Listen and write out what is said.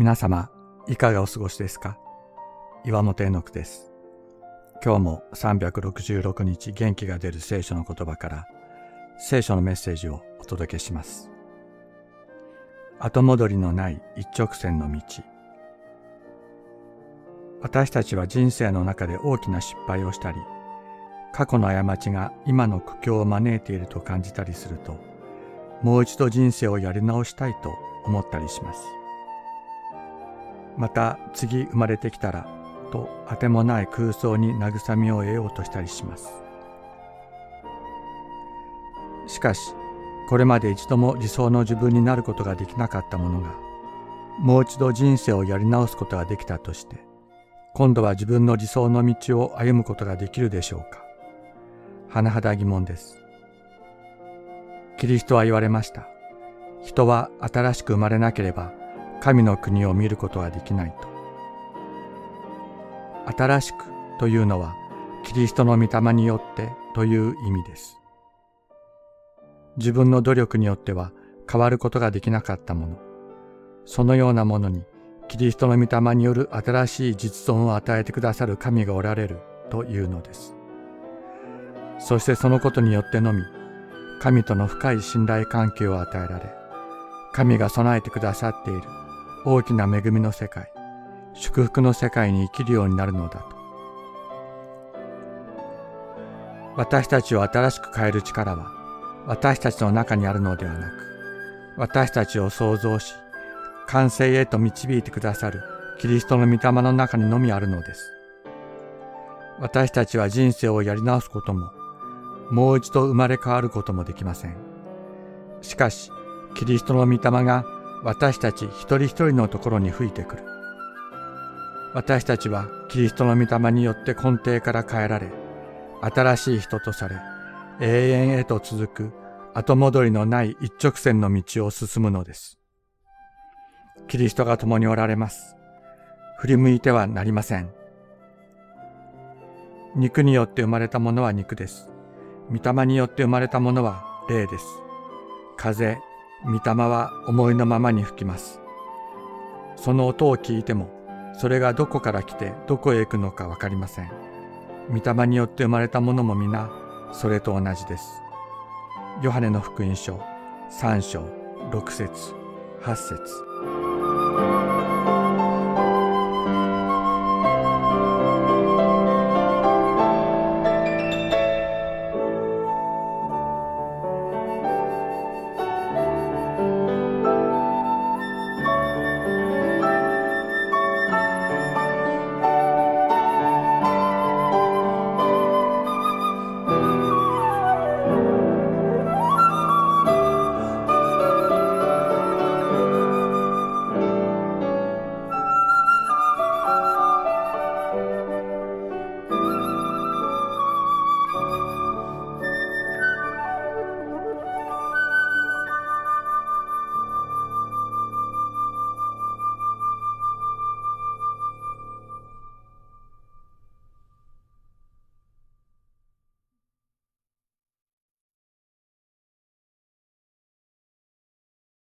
皆様、いかがお過ごしですか？岩本絵の句です。今日も366日元気が出る聖書の言葉から聖書のメッセージをお届けします。後戻りのない一直線の道。私たちは人生の中で大きな失敗をしたり、過去の過ちが今の苦境を招いていると感じたりすると、もう一度人生をやり直したいと思ったりします。また次生まれてきたらとあてもない空想に慰めを得ようとしたりします。しかし、これまで一度も理想の自分になることができなかったものが、もう一度人生をやり直すことができたとして、今度は自分の理想の道を歩むことができるでしょうか。甚だ疑問です。キリストは言われました。人は新しく生まれなければ神の国を見ることはできないと。新しくというのはキリストの御霊によってという意味です。自分の努力によっては変わることができなかったもの、そのようなものにキリストの御霊による新しい実存を与えてくださる神がおられるというのです。そしてそのことによってのみ、神との深い信頼関係を与えられ、神が備えてくださっている大きな恵みの世界、祝福の世界に生きるようになるのだと。私たちを新しく変える力は、私たちの中にあるのではなく、私たちを創造し、完成へと導いてくださるキリストの御霊の中にのみあるのです。私たちは人生をやり直すことも、もう一度生まれ変わることもできません。しかし、キリストの御霊が私たち一人一人のところに吹いてくる。私たちはキリストの御霊によって根底から変えられ、新しい人とされ、永遠へと続く後戻りのない一直線の道を進むのです。キリストが共におられます。振り向いてはなりません。肉によって生まれたものは肉です。御霊によって生まれたものは霊です。風、御霊は思いのままに吹きます。その音を聞いても、それがどこから来てどこへ行くのかわかりません。御霊によって生まれたものも皆、それと同じです。ヨハネの福音書3章6節8節